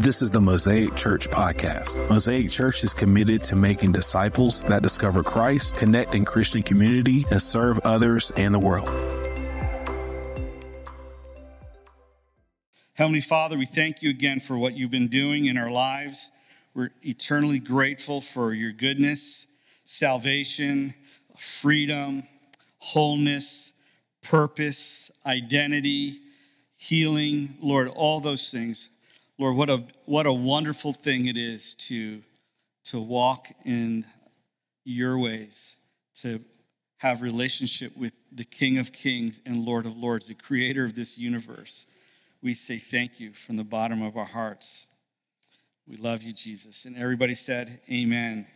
This is the Mosaic Church podcast. Mosaic Church is committed to making disciples that discover Christ, connect in Christian community, and serve others and the world. Heavenly Father, we thank you again for what you've been doing in our lives. We're eternally grateful for your goodness, salvation, freedom, wholeness, purpose, identity, healing, Lord, all those things. Lord, what a what a wonderful thing it is to to walk in your ways, to have relationship with the King of Kings and Lord of Lords, the creator of this universe. We say thank you from the bottom of our hearts. We love you, Jesus. And everybody said, Amen.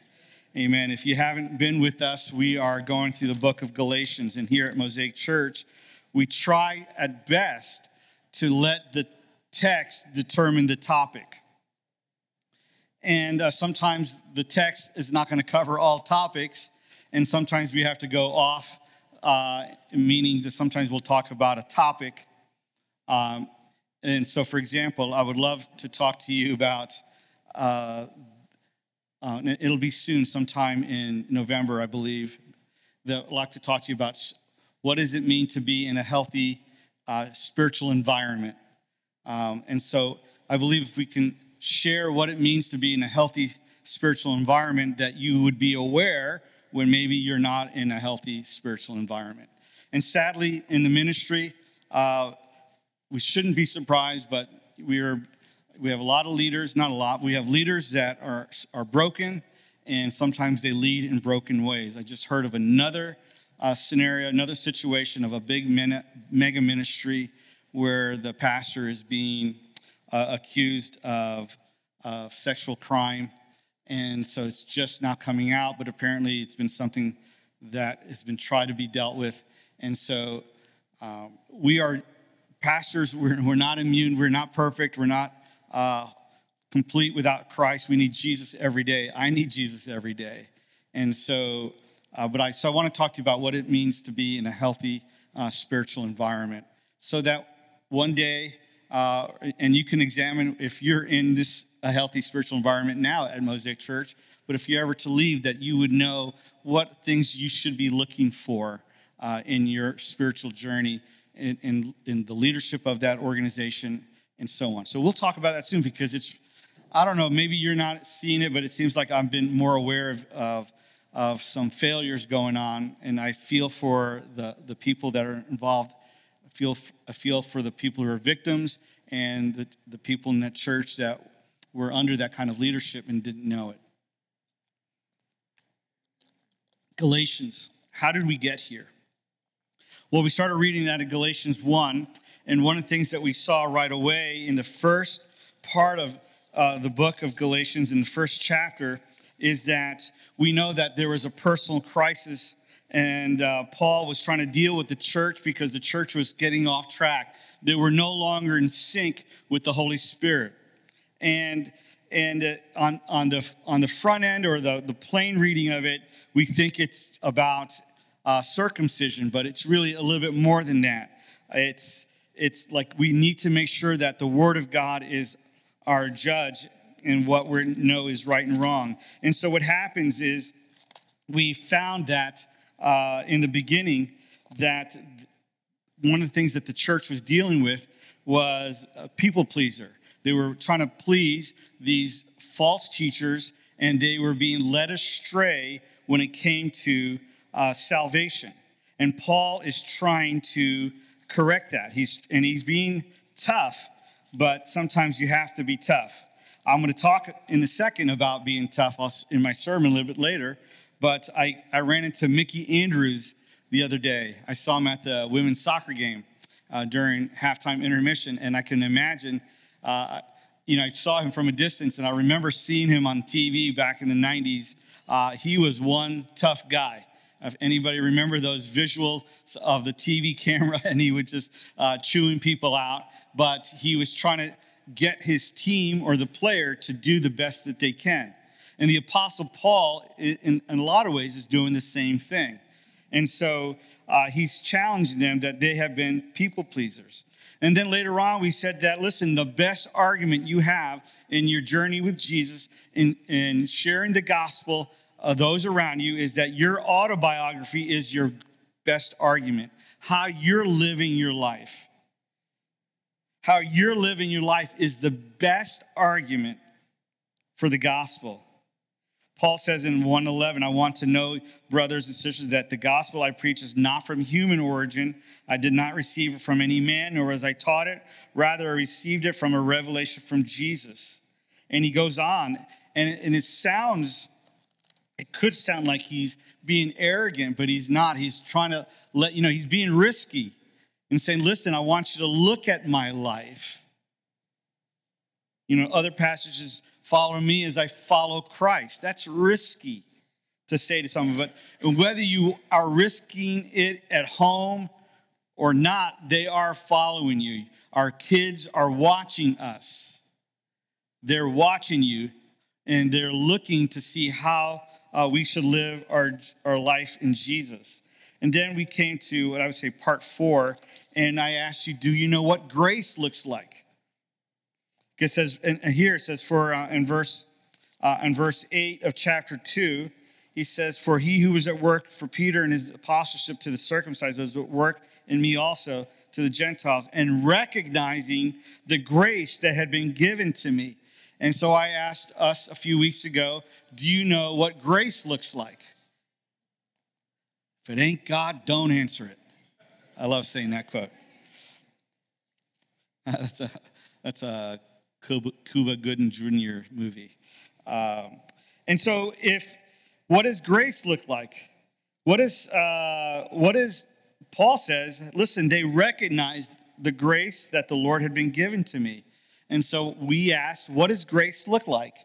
Amen. If you haven't been with us, we are going through the book of Galatians. And here at Mosaic Church, we try at best to let the text determine the topic. And uh, sometimes the text is not going to cover all topics, and sometimes we have to go off, uh, meaning that sometimes we'll talk about a topic. Um, and so, for example, I would love to talk to you about uh, uh, it'll be soon, sometime in November, I believe, that I'd like to talk to you about what does it mean to be in a healthy uh, spiritual environment. Um, and so I believe if we can share what it means to be in a healthy spiritual environment, that you would be aware when maybe you're not in a healthy spiritual environment. And sadly, in the ministry, uh, we shouldn't be surprised, but we are we have a lot of leaders, not a lot. We have leaders that are, are broken, and sometimes they lead in broken ways. I just heard of another uh, scenario, another situation of a big mega ministry where the pastor is being uh, accused of, of sexual crime. And so it's just now coming out, but apparently it's been something that has been tried to be dealt with. And so um, we are pastors, we're, we're not immune, we're not perfect, we're not uh, complete without Christ. We need Jesus every day. I need Jesus every day. And so, uh, but I, so I want to talk to you about what it means to be in a healthy uh, spiritual environment so that one day, uh, and you can examine if you're in this a healthy spiritual environment now at Mosaic Church, but if you're ever to leave, that you would know what things you should be looking for uh, in your spiritual journey in, in, in the leadership of that organization and so on. So we'll talk about that soon because it's, I don't know, maybe you're not seeing it, but it seems like I've been more aware of, of, of some failures going on, and I feel for the, the people that are involved. Feel, I feel for the people who are victims and the, the people in that church that were under that kind of leadership and didn't know it. Galatians, how did we get here? Well, we started reading that in Galatians 1, and one of the things that we saw right away in the first part of uh, the book of Galatians, in the first chapter, is that we know that there was a personal crisis, and uh, Paul was trying to deal with the church because the church was getting off track. They were no longer in sync with the Holy Spirit. And and uh, on, on, the, on the front end or the, the plain reading of it, we think it's about uh, circumcision, but it's really a little bit more than that. It's, it's like we need to make sure that the Word of God is our judge and what we know is right and wrong. And so what happens is we found that uh, in the beginning that one of the things that the church was dealing with was a people pleaser. They were trying to please these false teachers, and they were being led astray when it came to uh, salvation. And Paul is trying to correct that. He's, and he's being tough, but sometimes you have to be tough. I'm going to talk in a second about being tough in my sermon a little bit later, but I, I ran into Mickey Andrews the other day. I saw him at the women's soccer game uh, during halftime intermission, and I can imagine, uh, you know, I saw him from a distance, and I remember seeing him on TV back in the 90s. Uh, he was one tough guy. If anybody remember those visuals of the TV camera and he was just uh, chewing people out, but he was trying to get his team or the player to do the best that they can. And the Apostle Paul, in, in a lot of ways, is doing the same thing. And so uh, he's challenging them that they have been people pleasers. And then later on, we said that, listen, the best argument you have in your journey with Jesus, in, in sharing the gospel of those around you, is that your autobiography is your best argument. How you're living your life. How you're living your life is the best argument for the gospel. Paul says in 111, I want to know, brothers and sisters, that the gospel I preach is not from human origin. I did not receive it from any man, nor was I taught it. Rather, I received it from a revelation from Jesus. And he goes on, and, and it sounds, it could sound like he's being arrogant, but he's not. He's trying to let, you know, he's being risky and saying, listen, I want you to look at my life. You know, other passages Follow me as I follow Christ. That's risky to say to someone, but whether you are risking it at home or not, they are following you. Our kids are watching us. They're watching you and they're looking to see how uh, we should live our, our life in Jesus. And then we came to what I would say part four, and I asked you, Do you know what grace looks like? It says, and here it says, for uh, in verse uh, in verse eight of chapter two, he says, "For he who was at work for Peter and his apostleship to the circumcised was at work in me also to the Gentiles, and recognizing the grace that had been given to me." And so I asked us a few weeks ago, "Do you know what grace looks like?" If it ain't God, don't answer it. I love saying that quote. that's a that's a Cuba, Gooding Jr. movie. Um, and so, if what does grace look like? What is uh, what is Paul says? Listen, they recognized the grace that the Lord had been given to me, and so we asked, what does grace look like?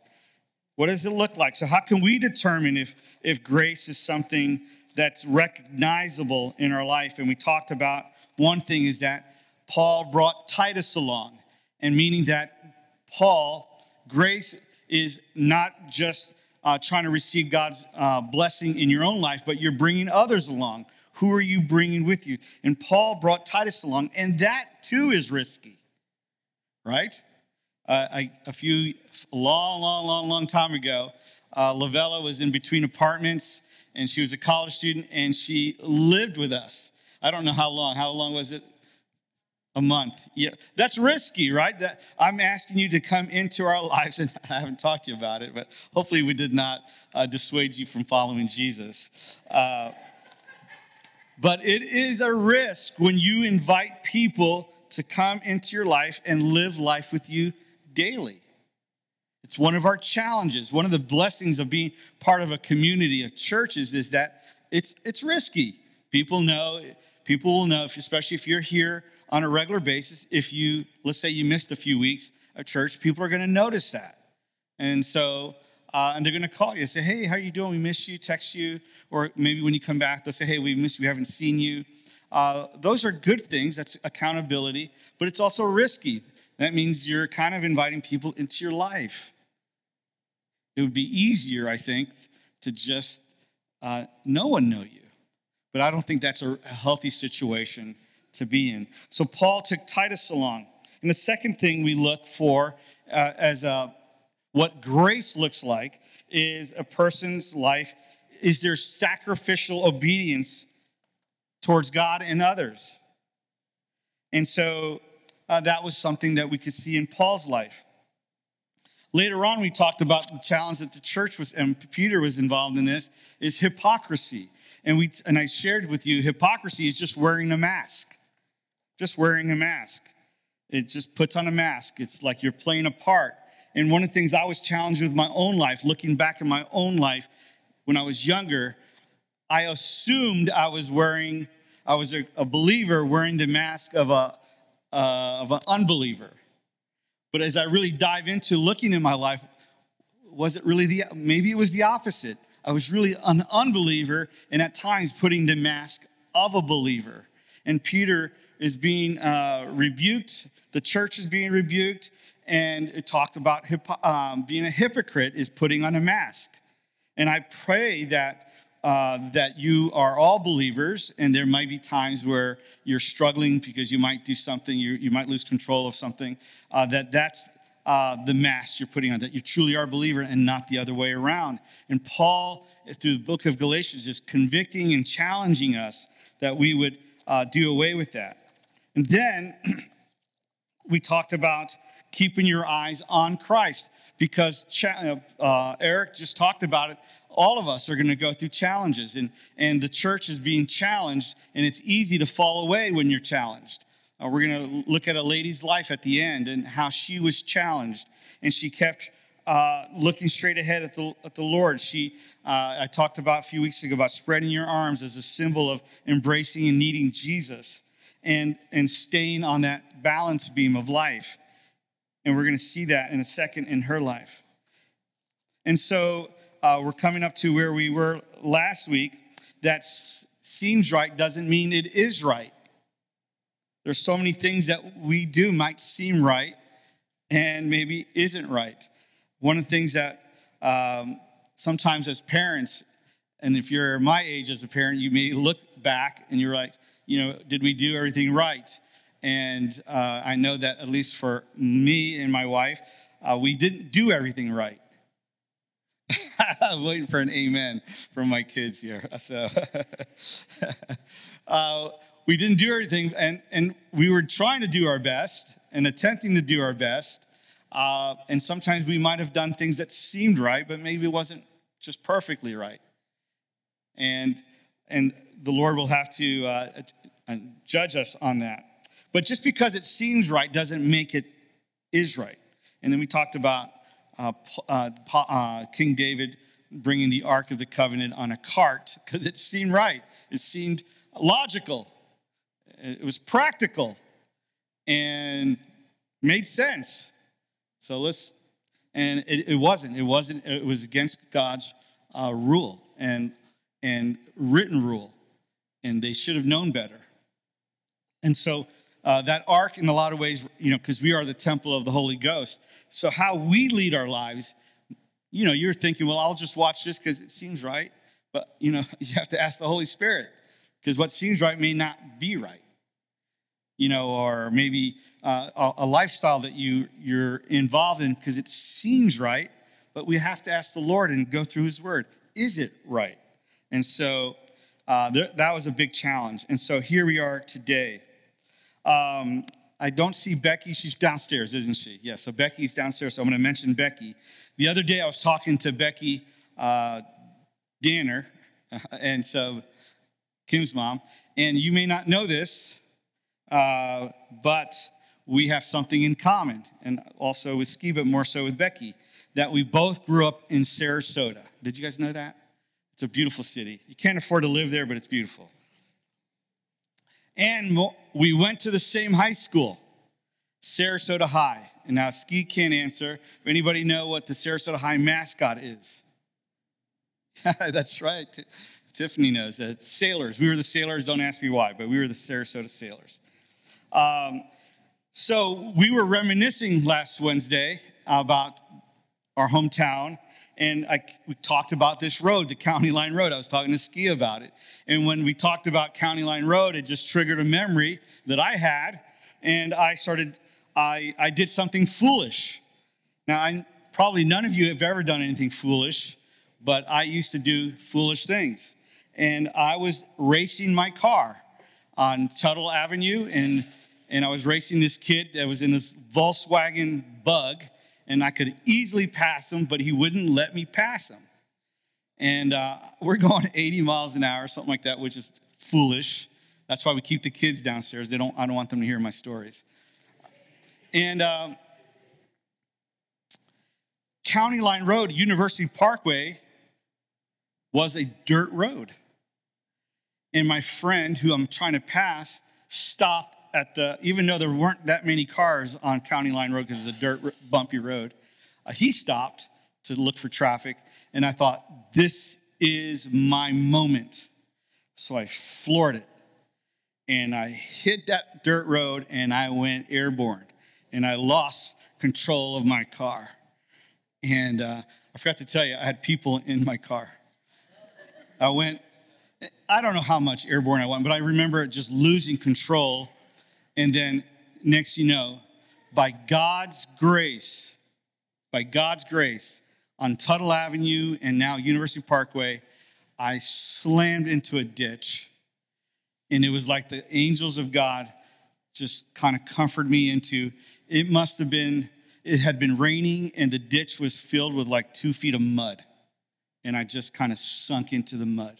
What does it look like? So, how can we determine if if grace is something that's recognizable in our life? And we talked about one thing is that Paul brought Titus along, and meaning that Paul, grace is not just uh, trying to receive God's uh, blessing in your own life, but you're bringing others along. Who are you bringing with you? And Paul brought Titus along, and that too is risky, right? Uh, I, a few, long, long, long, long time ago, uh, Lavella was in between apartments, and she was a college student, and she lived with us. I don't know how long. How long was it? A month. Yeah, that's risky, right? That I'm asking you to come into our lives, and I haven't talked to you about it, but hopefully we did not uh, dissuade you from following Jesus. Uh, but it is a risk when you invite people to come into your life and live life with you daily. It's one of our challenges. One of the blessings of being part of a community of churches is that it's it's risky. People know, people will know, especially if you're here on a regular basis, if you, let's say you missed a few weeks of church, people are going to notice that. And so, uh, and they're going to call you and say, hey, how are you doing? We missed you, text you. Or maybe when you come back, they'll say, hey, we missed you, we haven't seen you. Uh, those are good things. That's accountability, but it's also risky. That means you're kind of inviting people into your life. It would be easier, I think, to just uh, no one know you. But I don't think that's a healthy situation to be in. So Paul took Titus along. And the second thing we look for uh, as a, what grace looks like is a person's life is their sacrificial obedience towards God and others. And so uh, that was something that we could see in Paul's life. Later on, we talked about the challenge that the church was, and Peter was involved in this, is hypocrisy. And, we, and I shared with you, hypocrisy is just wearing a mask just wearing a mask. It just puts on a mask. It's like you're playing a part. And one of the things I was challenged with my own life, looking back in my own life when I was younger, I assumed I was wearing, I was a, a believer wearing the mask of a uh, of an unbeliever. But as I really dive into looking in my life, was it really the maybe it was the opposite? I was really an unbeliever and at times putting the mask of a believer. And Peter is being uh, rebuked, the church is being rebuked, and it talked about um, being a hypocrite is putting on a mask. And I pray that uh, that you are all believers, and there might be times where you're struggling because you might do something, you, you might lose control of something. Uh, that that's uh, the mask you're putting on, that you truly are a believer and not the other way around. And Paul, through the book of Galatians, is convicting and challenging us that we would uh, do away with that. And then we talked about keeping your eyes on Christ because uh, Eric just talked about it. All of us are going to go through challenges, and, and the church is being challenged, and it's easy to fall away when you're challenged. Uh, we're going to look at a lady's life at the end and how she was challenged, and she kept uh, looking straight ahead at the, at the Lord. She, uh, I talked about a few weeks ago about spreading your arms as a symbol of embracing and needing Jesus and, and staying on that balance beam of life. And we're going to see that in a second in her life. And so uh, we're coming up to where we were last week. That seems right doesn't mean it is right. There's so many things that we do might seem right and maybe isn't right. One of the things that um, sometimes as parents, and if you're my age as a parent, you may look back and you're like, you know, did we do everything right? And uh, I know that at least for me and my wife, uh, we didn't do everything right. I'm waiting for an amen from my kids here. So uh, we didn't do everything, and, and we were trying to do our best and attempting to do our best. Uh, and sometimes we might have done things that seemed right, but maybe it wasn't just perfectly right. And, and the Lord will have to uh, judge us on that. But just because it seems right doesn't make it is right. And then we talked about uh, uh, uh, King David bringing the Ark of the Covenant on a cart because it seemed right. It seemed logical. It was practical and made sense. So let's, and it, it wasn't. It wasn't. It was against God's uh, rule and and written rule, and they should have known better. And so uh, that ark, in a lot of ways, you know, because we are the temple of the Holy Ghost. So how we lead our lives, you know, you're thinking, well, I'll just watch this because it seems right. But, you know, you have to ask the Holy Spirit because what seems right may not be right. You know, or maybe uh, a, a lifestyle that you, you're involved in because it seems right, but we have to ask the Lord and go through His Word. Is it right? And so uh, that was a big challenge. And so here we are today. Um, I don't see Becky. She's downstairs, isn't she? Yeah, so Becky's downstairs. So I'm going to mention Becky. The other day I was talking to Becky uh, Danner, and so Kim's mom. And you may not know this, uh, but we have something in common, and also with Ski, but more so with Becky, that we both grew up in Sarasota. Did you guys know that? It's a beautiful city. You can't afford to live there, but it's beautiful. And we went to the same high school, Sarasota High. And now Ski can't answer. If anybody know what the Sarasota High mascot is? That's right. Tiffany knows that. Sailors. We were the sailors. Don't ask me why, but we were the Sarasota Sailors. Um, so we were reminiscing last Wednesday about our hometown and I, we talked about this road, the County Line Road. I was talking to Ski about it. And when we talked about County Line Road, it just triggered a memory that I had. And I started, I, I did something foolish. Now, I, probably none of you have ever done anything foolish, but I used to do foolish things. And I was racing my car on Tuttle Avenue, and, and I was racing this kid that was in this Volkswagen bug and I could easily pass him, but he wouldn't let me pass him. And uh, we're going 80 miles an hour, something like that, which is foolish. That's why we keep the kids downstairs. They don't, I don't want them to hear my stories. And um, County Line Road, University Parkway, was a dirt road. And my friend, who I'm trying to pass, stopped at the, even though there weren't that many cars on County Line Road because it was a dirt, bumpy road, uh, he stopped to look for traffic. And I thought, this is my moment. So I floored it. And I hit that dirt road and I went airborne. And I lost control of my car. And uh, I forgot to tell you, I had people in my car. I went, I don't know how much airborne I went, but I remember just losing control. And then next you know, by God's grace, by God's grace, on Tuttle Avenue and now University Parkway, I slammed into a ditch. And it was like the angels of God just kind of comforted me into it must have been, it had been raining and the ditch was filled with like two feet of mud. And I just kind of sunk into the mud.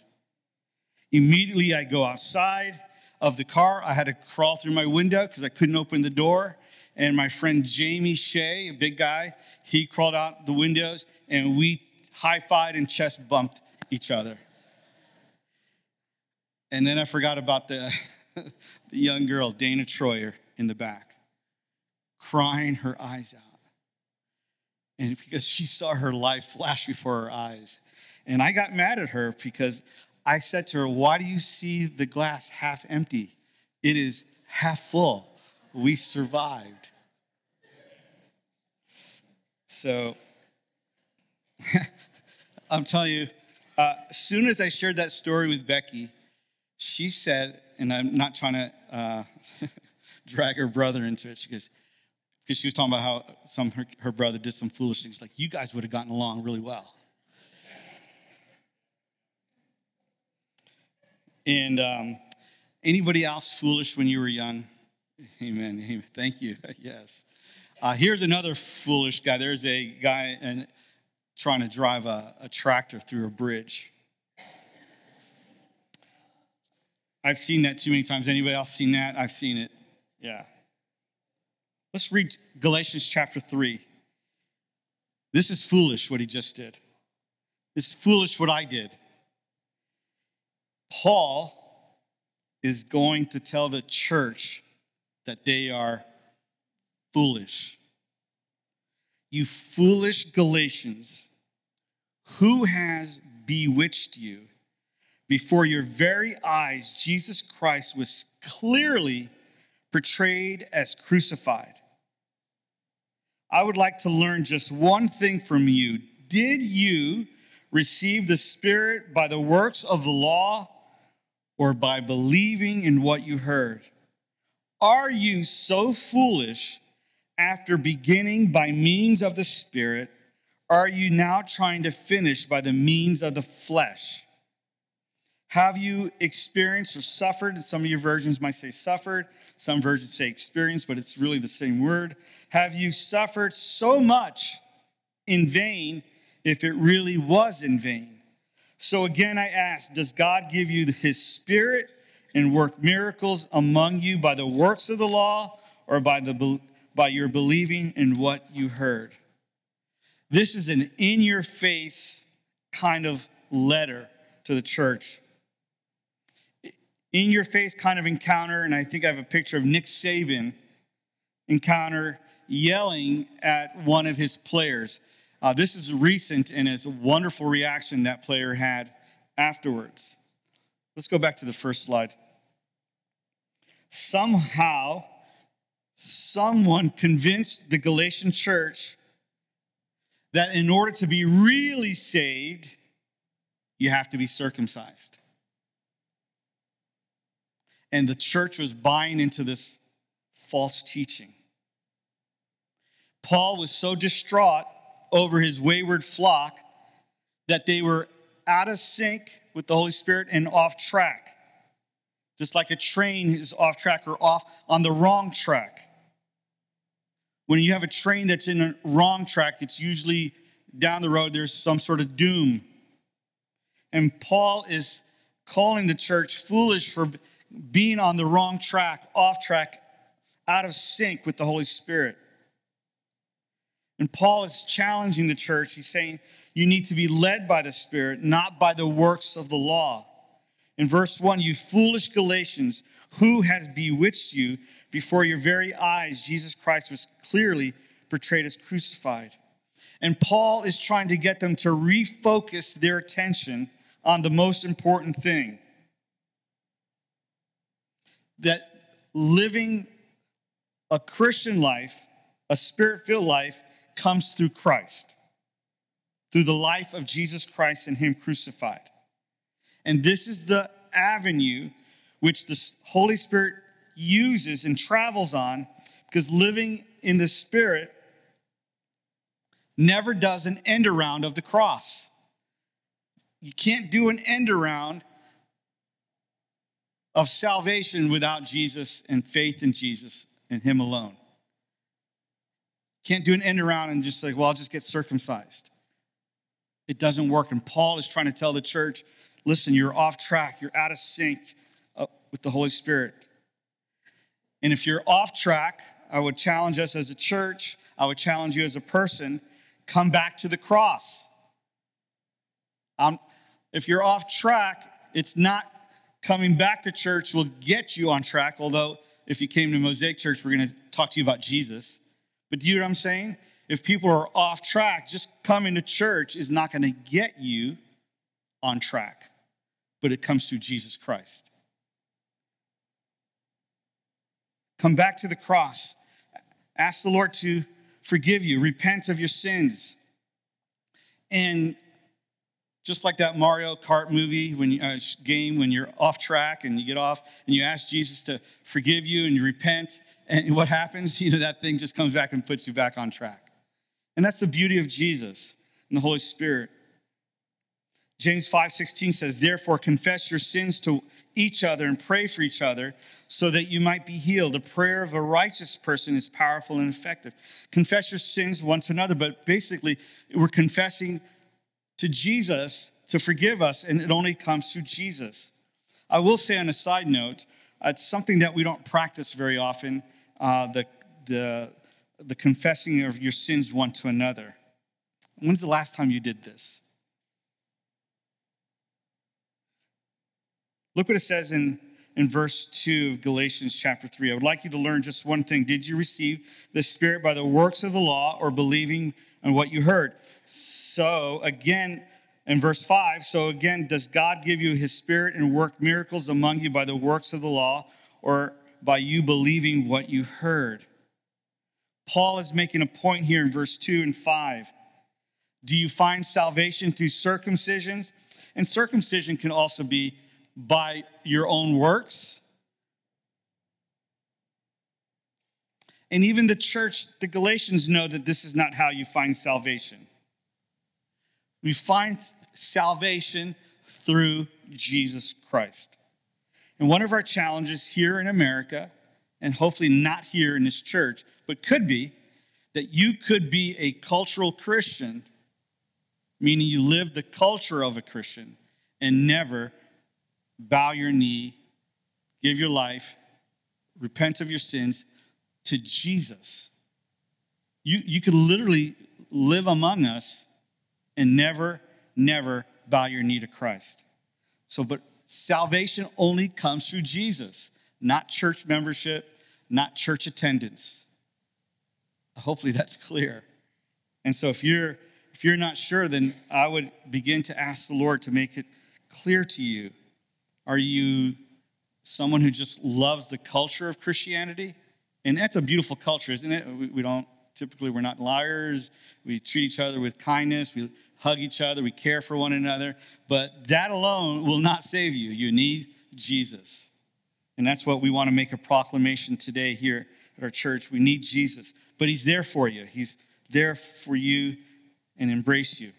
Immediately, I go outside of the car. I had to crawl through my window because I couldn't open the door. And my friend Jamie Shea, a big guy, he crawled out the windows and we high fived and chest bumped each other. And then I forgot about the, the young girl, Dana Troyer, in the back, crying her eyes out. And because she saw her life flash before her eyes. And I got mad at her because I said to her, Why do you see the glass half empty? It is half full. We survived. So I'm telling you, uh, as soon as I shared that story with Becky, she said, and I'm not trying to uh, drag her brother into it, she goes, because she was talking about how some her, her brother did some foolish things. Like, you guys would have gotten along really well. And um, anybody else foolish when you were young? Amen. Amen. Thank you. Yes. Uh, here's another foolish guy. There's a guy and trying to drive a, a tractor through a bridge. I've seen that too many times. Anybody else seen that? I've seen it. Yeah. Let's read Galatians chapter 3. This is foolish what he just did. This is foolish what I did. Paul is going to tell the church that they are foolish. You foolish Galatians, who has bewitched you? Before your very eyes, Jesus Christ was clearly portrayed as crucified. I would like to learn just one thing from you. Did you receive the Spirit by the works of the law or by believing in what you heard? Are you so foolish after beginning by means of the Spirit? Are you now trying to finish by the means of the flesh? Have you experienced or suffered? Some of your versions might say suffered, some versions say experienced, but it's really the same word. Have you suffered so much in vain if it really was in vain? So again, I ask Does God give you his spirit and work miracles among you by the works of the law or by, the, by your believing in what you heard? This is an in your face kind of letter to the church in your face kind of encounter, and I think I have a picture of Nick Saban encounter yelling at one of his players. Uh, this is recent and it's a wonderful reaction that player had afterwards. Let's go back to the first slide. Somehow, someone convinced the Galatian church that in order to be really saved, you have to be circumcised and the church was buying into this false teaching. Paul was so distraught over his wayward flock that they were out of sync with the Holy Spirit and off track. Just like a train is off track or off on the wrong track. When you have a train that's in a wrong track, it's usually down the road, there's some sort of doom. And Paul is calling the church foolish for being on the wrong track, off track, out of sync with the Holy Spirit. And Paul is challenging the church. He's saying, You need to be led by the Spirit, not by the works of the law. In verse 1, you foolish Galatians, who has bewitched you before your very eyes? Jesus Christ was clearly portrayed as crucified. And Paul is trying to get them to refocus their attention on the most important thing that living a Christian life, a spirit filled life, comes through Christ, through the life of Jesus Christ and Him crucified. And this is the avenue which the Holy Spirit uses and travels on because living in the Spirit never does an end around of the cross. You can't do an end around of salvation without Jesus and faith in Jesus and Him alone. Can't do an end around and just like, well, I'll just get circumcised. It doesn't work. And Paul is trying to tell the church listen, you're off track, you're out of sync uh, with the Holy Spirit. And if you're off track, I would challenge us as a church, I would challenge you as a person, come back to the cross. Um, if you're off track, it's not coming back to church will get you on track, although if you came to Mosaic Church, we're going to talk to you about Jesus. But do you know what I'm saying? If people are off track, just coming to church is not going to get you on track, but it comes through Jesus Christ. Come back to the cross. Ask the Lord to forgive you, repent of your sins. And just like that Mario Kart movie when you, uh, game when you're off track and you get off and you ask Jesus to forgive you and you repent and what happens? You know that thing just comes back and puts you back on track. And that's the beauty of Jesus and the Holy Spirit. James 5:16 says therefore confess your sins to each other and pray for each other so that you might be healed. The prayer of a righteous person is powerful and effective. Confess your sins one to another. But basically we're confessing to Jesus to forgive us, and it only comes through Jesus. I will say on a side note, uh, it's something that we don't practice very often uh, the, the, the confessing of your sins one to another. When's the last time you did this? Look what it says in, in verse 2 of Galatians chapter 3. I would like you to learn just one thing. Did you receive the Spirit by the works of the law or believing on what you heard? So, again, in verse 5, so again, does God give you his spirit and work miracles among you by the works of the law or by you believing what you heard? Paul is making a point here in verse 2 and 5. Do you find salvation through circumcisions? And circumcision can also be by your own works. And even the church, the Galatians know that this is not how you find salvation. We find salvation through Jesus Christ. And one of our challenges here in America, and hopefully not here in this church, but could be, that you could be a cultural Christian, meaning you live the culture of a Christian, and never bow your knee, give your life, repent of your sins to Jesus. You, you could literally live among us and never, never bow your knee to Christ. So, but salvation only comes through Jesus, not church membership, not church attendance. Hopefully that's clear. And so if you're if you're not sure, then I would begin to ask the Lord to make it clear to you. Are you someone who just loves the culture of Christianity? And that's a beautiful culture, isn't it? We, don't typically we're not liars. We treat each other with kindness. We hug each other, we care for one another, but that alone will not save you. You need Jesus. And that's what we want to make a proclamation today here at our church. We need Jesus, but He's there for you. He's there for you and embrace you.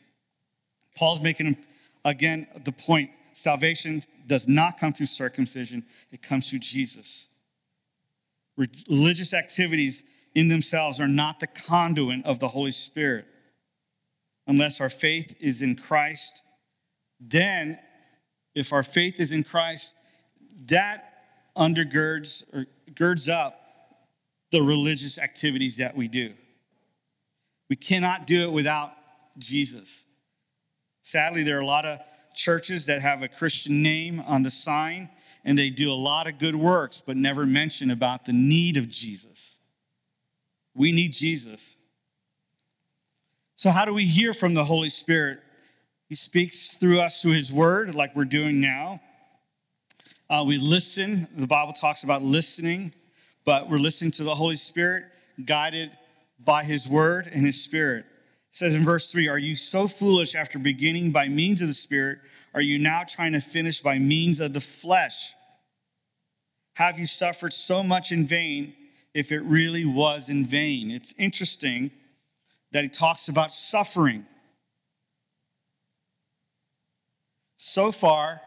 Paul's making, again, the point salvation does not come through circumcision, it comes through Jesus. Religious activities in themselves are not the conduit of the Holy Spirit unless our faith is in Christ. Then, if our faith is in Christ, that undergirds or girds up the religious activities that we do. We cannot do it without Jesus. Sadly, there are a lot of churches that have a Christian name on the sign and they do a lot of good works but never mention about the need of Jesus. We need Jesus. So, how do we hear from the Holy Spirit? He speaks through us through His Word, like we're doing now. Uh, we listen. The Bible talks about listening, but we're listening to the Holy Spirit, guided by His Word and His Spirit. It says in verse 3 Are you so foolish after beginning by means of the Spirit? Are you now trying to finish by means of the flesh? Have you suffered so much in vain if it really was in vain? It's interesting that he talks about suffering. So far,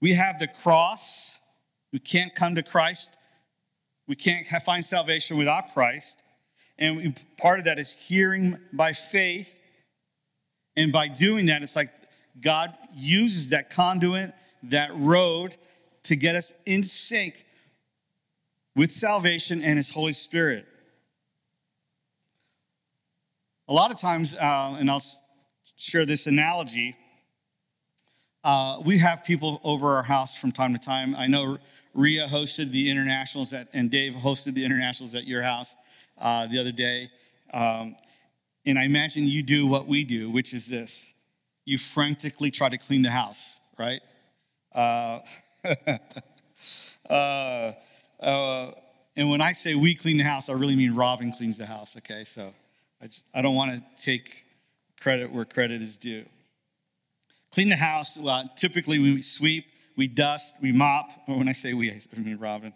we have the cross. We can't come to Christ. We can't find salvation without Christ. And we, part of that is hearing by faith. And by doing that, it's like God uses that conduit, that road, to get us in sync with salvation and His Holy Spirit. A lot of times, uh, and I'll share this analogy, uh, we have people over our house from time to time. I know Ria hosted the internationals at, and Dave hosted the internationals at your house uh, the other day. Um, and I imagine you do what we do, which is this you frantically try to clean the house, right? Uh, uh, uh, and when I say we clean the house, I really mean Robin cleans the house, okay? So I, just, I don't want to take credit where credit is due. Clean the house, well, typically we sweep, we dust, we mop. Or when I say we, I mean Robin.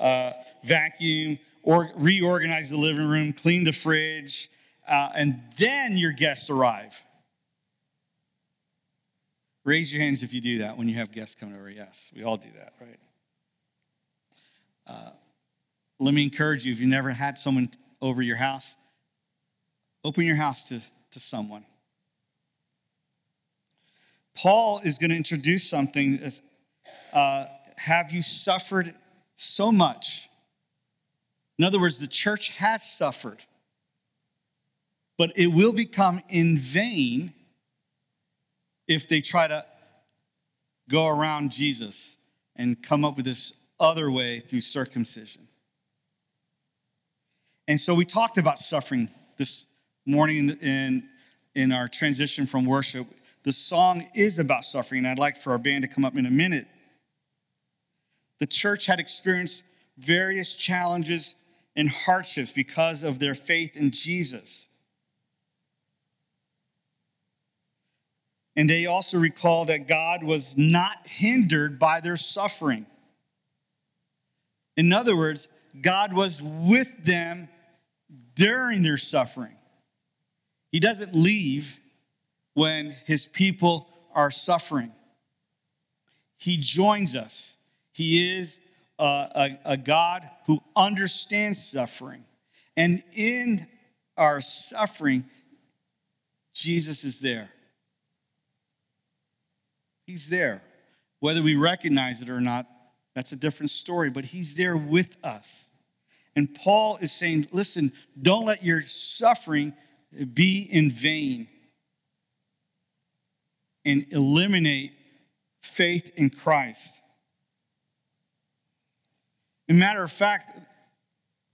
Uh, vacuum, or reorganize the living room, clean the fridge, uh, and then your guests arrive. Raise your hands if you do that when you have guests coming over. Yes, we all do that, right? Uh, let me encourage you if you've never had someone over your house, open your house to, to someone. Paul is going to introduce something as uh, have you suffered so much in other words, the church has suffered, but it will become in vain if they try to go around Jesus and come up with this other way through circumcision. And so we talked about suffering this morning in, in our transition from worship. The song is about suffering, I'd like for our band to come up in a minute. The church had experienced various challenges and hardships because of their faith in Jesus. And they also recall that God was not hindered by their suffering. In other words, God was with them during their suffering. He doesn't leave when his people are suffering. He joins us. He is a, a, God who understands suffering. And in our suffering, Jesus is there. He's there. Whether we recognize it or not, that's a different story, but He's there with us. And Paul is saying, listen, don't let your suffering be in vain and eliminate faith in Christ. a matter of fact,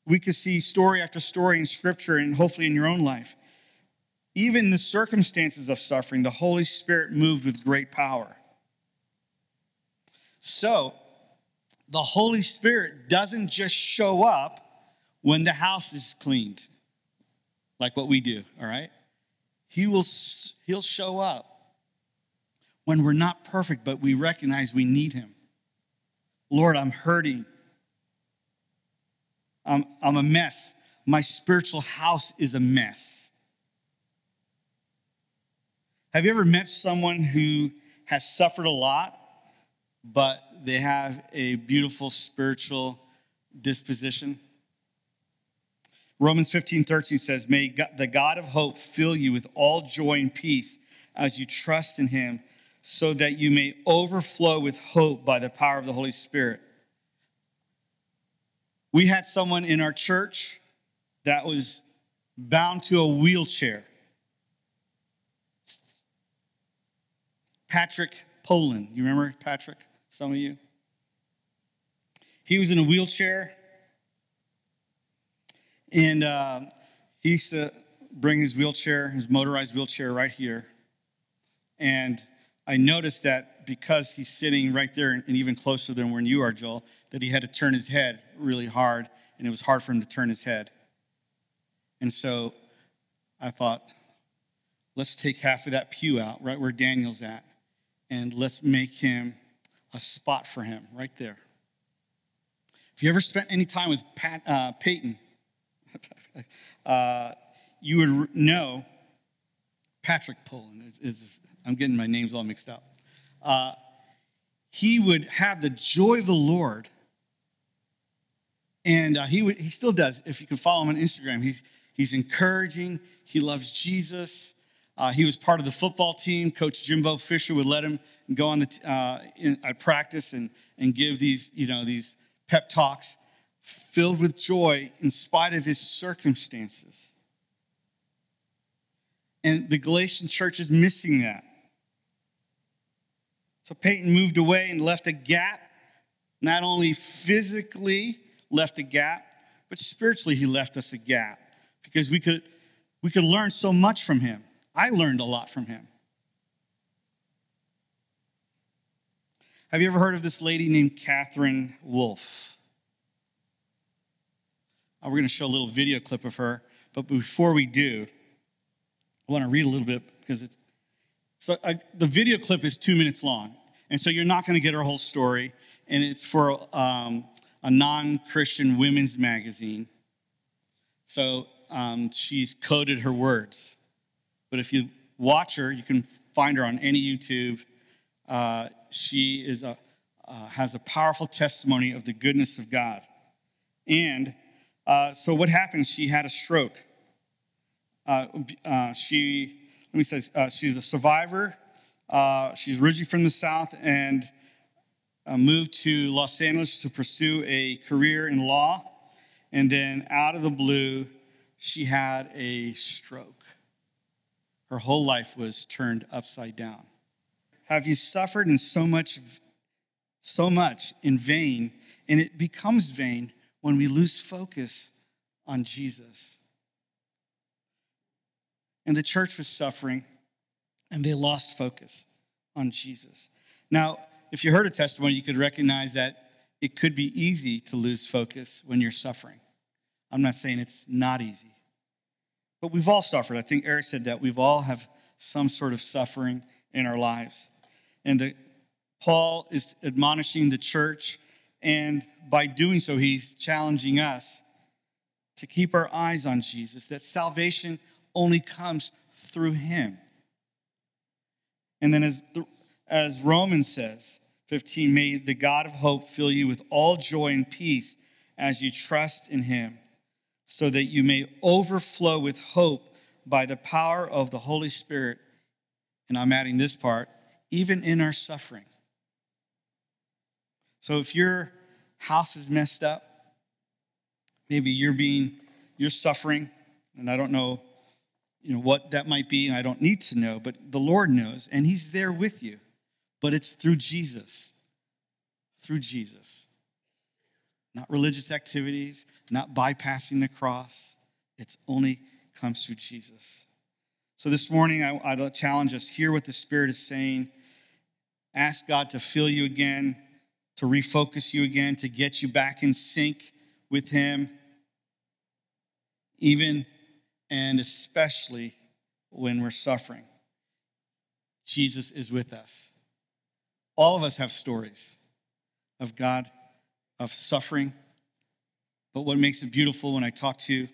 we could see story after story in Scripture and hopefully in your own life. Even in the circumstances of suffering, the Holy Spirit moved with great power. So, the Holy Spirit doesn't just show up when the house is cleaned, like what we do, all right? He will he'll show up when we're not perfect, but we recognize we need him. Lord, I'm hurting. I'm, I'm a mess. My spiritual house is a mess. Have you ever met someone who has suffered a lot, but they have a beautiful spiritual disposition? Romans 15, 13 says, May the God of hope fill you with all joy and peace as you trust in him, so that you may overflow with hope by the power of the Holy Spirit. We had someone in our church that was bound to a wheelchair. Patrick Poland. You remember Patrick? Some of you? He was in a wheelchair, and uh, he used to bring his wheelchair, his motorized wheelchair, right here. And I noticed that because he's sitting right there and even closer than when you are, Joel, that he had to turn his head really hard, and it was hard for him to turn his head. And so I thought, let's take half of that pew out, right where Daniel's at, and let's make him a spot for him right there. If you ever spent any time with Pat, uh, Peyton, uh, you would know Patrick Pullen is, is, I'm getting my names all mixed up. Uh, he would have the joy of the Lord, and uh, he he still does. If you can follow him on Instagram, he's he's encouraging. He loves Jesus. Uh, he was part of the football team. Coach Jimbo Fisher would let him go on the t- uh, in, practice and and give these you know these pep talks, filled with joy in spite of his circumstances. And the Galatian church is missing that. So Peyton moved away and left a gap, not only physically left a gap, but spiritually he left us a gap because we could, we could learn so much from him. I learned a lot from him. Have you ever heard of this lady named Katherine Wolf? Uh, we're going to show a little video clip of her, but before we do, I want to read a little bit because it's so uh, the video clip is two minutes long, and so you're not going to get her whole story, and it's for um, a non-Christian women's magazine. So um, she's coded her words, but if you watch her, you can find her on any YouTube. Uh, she is a uh, has a powerful testimony of the goodness of God, and uh, so what happened? She had a stroke. Uh, uh, she, let me say, uh, she's a survivor. Uh, she's originally from the South and moved to Los Angeles to pursue a career in law. And then out of the blue, she had a stroke. Her whole life was turned upside down. Have you suffered in so much, so much in vain, and it becomes vain when we lose focus on Jesus. And the church was suffering, and they lost focus on Jesus. Now, if you heard a testimony, you could recognize that it could be easy to lose focus when you're suffering. I'm not saying it's not easy, but we've all suffered. I think Eric said that we've all have some sort of suffering in our lives. And the, Paul is admonishing the church and by doing so, he's challenging us to keep our eyes on Jesus, that salvation only comes through him. And then, as, as Romans says, 15, may the God of hope fill you with all joy and peace as you trust in him, so that you may overflow with hope by the power of the Holy Spirit. And I'm adding this part, even in our suffering. So if your house is messed up, maybe you're being, you're suffering, and I don't know, you know, what that might be, and I don't need to know, but the Lord knows, and He's there with you. But it's through Jesus. Through Jesus. Not religious activities, not bypassing the cross. It's only comes through Jesus. So this morning, I, I'd challenge us hear what the Spirit is saying. Ask God to fill you again to refocus you again, to get you back in sync with Him, even and especially when we're suffering. Jesus is with us. All of us have stories of God, of suffering. But what makes it beautiful when I talk to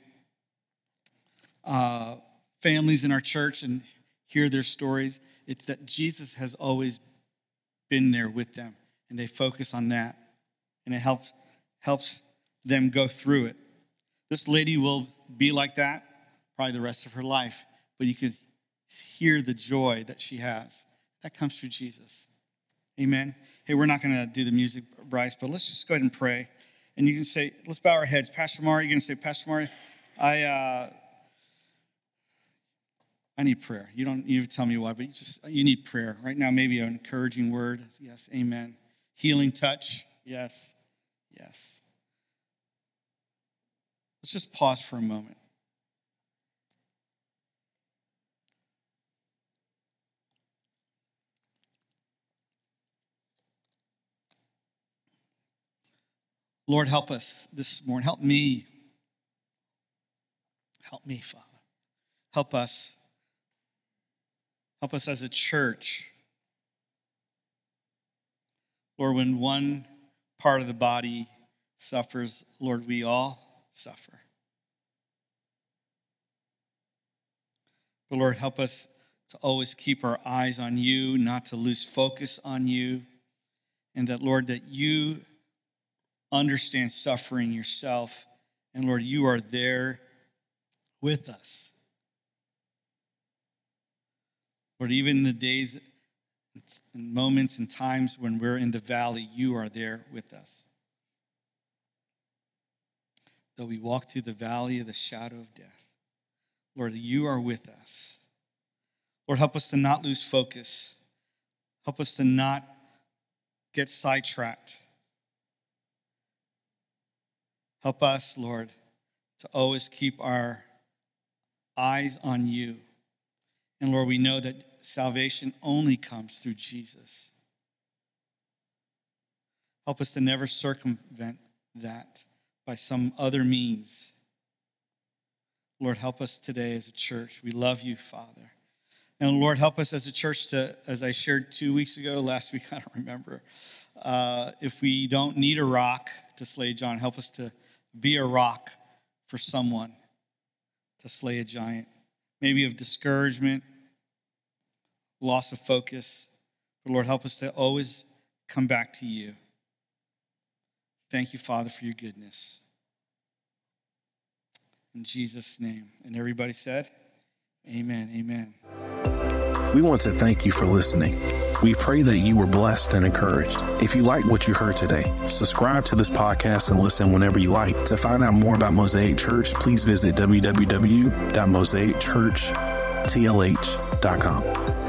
uh, families in our church and hear their stories, it's that Jesus has always been there with them and they focus on that and it helps helps them go through it this lady will be like that probably the rest of her life but you can hear the joy that she has that comes through jesus amen hey we're not going to do the music bryce but let's just go ahead and pray and you can say let's bow our heads pastor mari you're going to say pastor mari i uh, I need prayer. You don't to tell me why, but you just you need prayer right now. Maybe an encouraging word. Yes, Amen. Healing touch? Yes, yes. Let's just pause for a moment. Lord, help us this morning. Help me. Help me, Father. Help us. Help us as a church. Lord, when one part of the body suffers, Lord, we all suffer. But Lord, help us to always keep our eyes on you, not to lose focus on you, and that, Lord, that you understand suffering yourself, and Lord, you are there with us. Lord, even in the days and moments and times when we're in the valley, you are there with us. Though we walk through the valley of the shadow of death, Lord, you are with us. Lord, help us to not lose focus. Help us to not get sidetracked. Help us, Lord, to always keep our eyes on you. And Lord, we know that salvation only comes through Jesus. Help us to never circumvent that by some other means. Lord, help us today as a church. We love you, Father. And Lord, help us as a church to, as I shared two weeks ago, last week, I don't remember, uh, if we don't need a rock to slay John, help us to be a rock for someone to slay a giant, maybe of discouragement, loss of focus. But Lord, help us to always come back to you. Thank you, Father, for your goodness. In Jesus' name. And everybody said, Amen. Amen. We want to thank you for listening. We pray that you were blessed and encouraged. If you like what you heard today, subscribe to this podcast and listen whenever you like. To find out more about Mosaic Church, please visit www.mosaicchurchtlh.com.